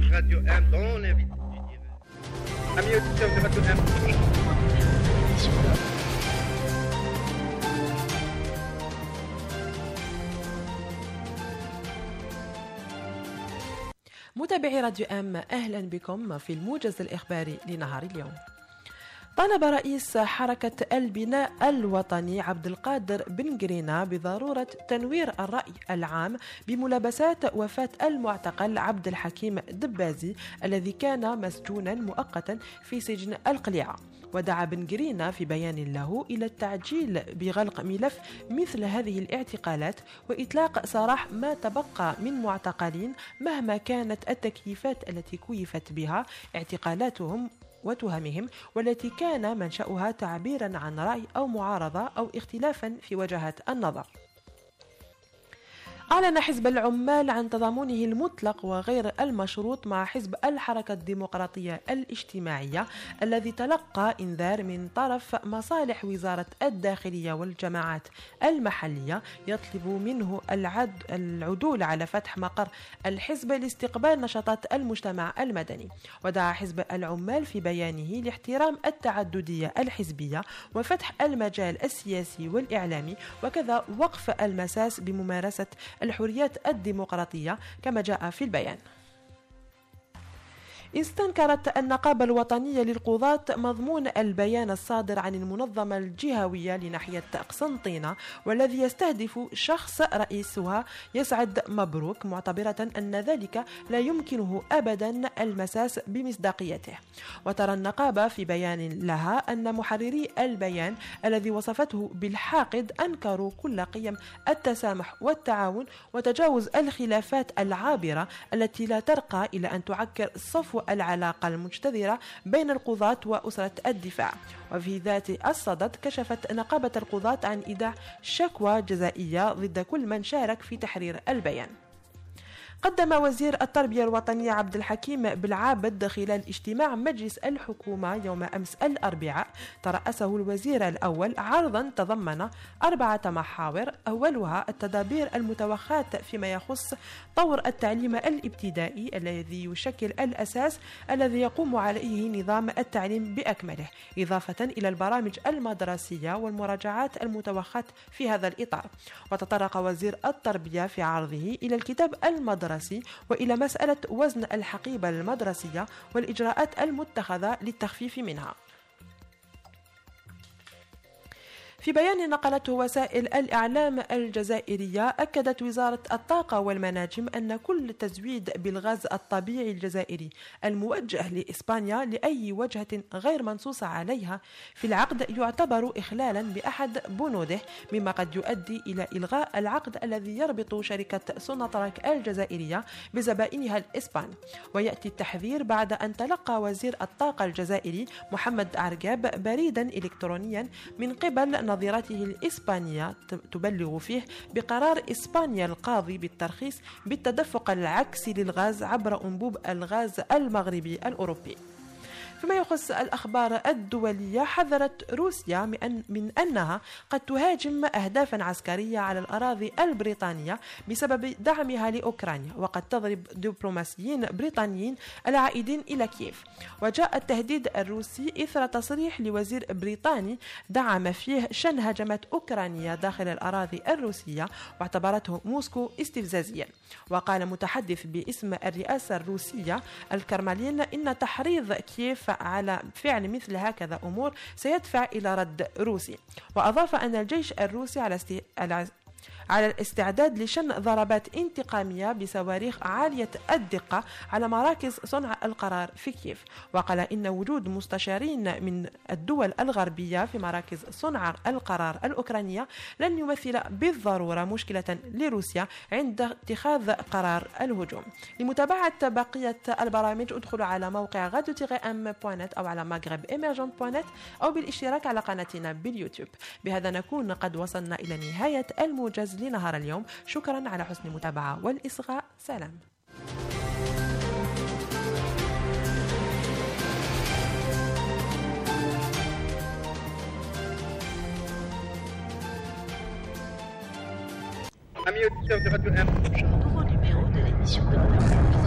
de Radio M, dont l'invité du direct. Amis auditeurs de Radio M. متابعي راديو ام أهلا بكم في الموجز الاخباري لنهار اليوم. طالب رئيس حركة البناء الوطني عبد القادر بن قرينا بضرورة تنوير الرأي العام بملابسات وفاة المعتقل عبد الحكيم دبازي الذي كان مسجونا مؤقتا في سجن القليعة ودعا بن قرينا في بيان له إلى التعجيل بغلق ملف مثل هذه الاعتقالات وإطلاق سراح ما تبقى من معتقلين مهما كانت التكييفات التي كيفت بها. اعتقالاتهم وتهمهم والتي كان منشأها تعبيرا عن رأي أو معارضة أو اختلافا في وجهات النظر. أعلن حزب العمال عن تضامنه المطلق وغير المشروط مع حزب الحركة الديمقراطية الاجتماعية الذي تلقى إنذار من طرف مصالح وزارة الداخلية والجماعات المحلية يطلب منه العد العدول على فتح مقر الحزب لاستقبال نشاطات المجتمع المدني. ودعا حزب العمال في بيانه لاحترام التعددية الحزبية وفتح المجال السياسي والإعلامي وكذا وقف المساس بممارسة الحريات الديمقراطية كما جاء في البيان. استنكرت النقابة الوطنية للقضاة مضمون البيان الصادر عن المنظمة الجهوية لناحية قسنطينة والذي يستهدف شخص رئيسها يسعد مبروك معتبرة أن ذلك لا يمكنه أبدا المساس بمصداقيته. وترى النقابة في بيان لها أن محرري البيان الذي وصفته بالحاقد أنكروا كل قيم التسامح والتعاون وتجاوز الخلافات العابرة التي لا ترقى إلى أن تعكر صفو العلاقة المجتذرة بين القضاة وأسرة الدفاع. وفي ذات الصدد كشفت نقابة القضاة عن إيداع شكوى جزائية ضد كل من شارك في تحرير البيان. قدم وزير التربية الوطنية عبد الحكيم بالعابد خلال اجتماع مجلس الحكومة يوم أمس الأربعاء. ترأسه الوزير الأول عرضا تضمن أربعة محاور أولها التدابير المتوخاة فيما يخص طور التعليم الابتدائي الذي يشكل الأساس الذي يقوم عليه نظام التعليم بأكمله إضافة إلى البرامج المدرسية والمراجعات المتوخاة في هذا الإطار. وتطرق وزير التربية في عرضه إلى الكتاب المدرسي المدرسي وإلى مسألة وزن الحقيبة المدرسية والإجراءات المتخذة للتخفيف منها. في بيان نقلته وسائل الإعلام الجزائرية أكدت وزارة الطاقة والمناجم أن كل تزويد بالغاز الطبيعي الجزائري الموجه لإسبانيا لأي وجهة غير منصوص عليها في العقد يعتبر إخلالا بأحد بنوده مما قد يؤدي إلى إلغاء العقد الذي يربط شركة سوناتراك الجزائرية بزبائنها الإسبان. ويأتي التحذير بعد أن تلقى وزير الطاقة الجزائري محمد عرقاب بريدا إلكترونيا من قبل نظيرته الإسبانية تبلغ فيه بقرار إسبانيا القاضي بالترخيص بالتدفق العكسي للغاز عبر أنبوب الغاز المغربي الأوروبي. فيما يخص الأخبار الدولية حذرت روسيا من, أن من أنها قد تهاجم أهدافا عسكرية على الأراضي البريطانية بسبب دعمها لأوكرانيا وقد تضرب دبلوماسيين بريطانيين العائدين إلى كييف. وجاء التهديد الروسي إثر تصريح لوزير بريطاني دعم فيه شن هجمات أوكرانية داخل الأراضي الروسية واعتبرته موسكو استفزازيا. وقال متحدث باسم الرئاسة الروسية الكرملين إن تحريض كييف على فعل مثل هكذا أمور سيدفع إلى رد روسي وأضاف أن الجيش الروسي على. على الاستعداد لشن ضربات انتقامية بصواريخ عالية الدقة على مراكز صنع القرار في كييف. وقال إن وجود مستشارين من الدول الغربية في مراكز صنع القرار الأوكرانية لن يمثل بالضرورة مشكلة لروسيا عند اتخاذ قرار الهجوم. لمتابعة بقية البرامج ادخلوا على موقع غاديو M point أو على Maghreb Emergent point أو بالاشتراك على قناتنا باليوتيوب. بهذا نكون قد وصلنا إلى نهاية الموجز لنهار اليوم شكرا على حسن المتابعة والإصغاء سلام Amis auditeurs de Radio M. Nouveau numéro de l'émission de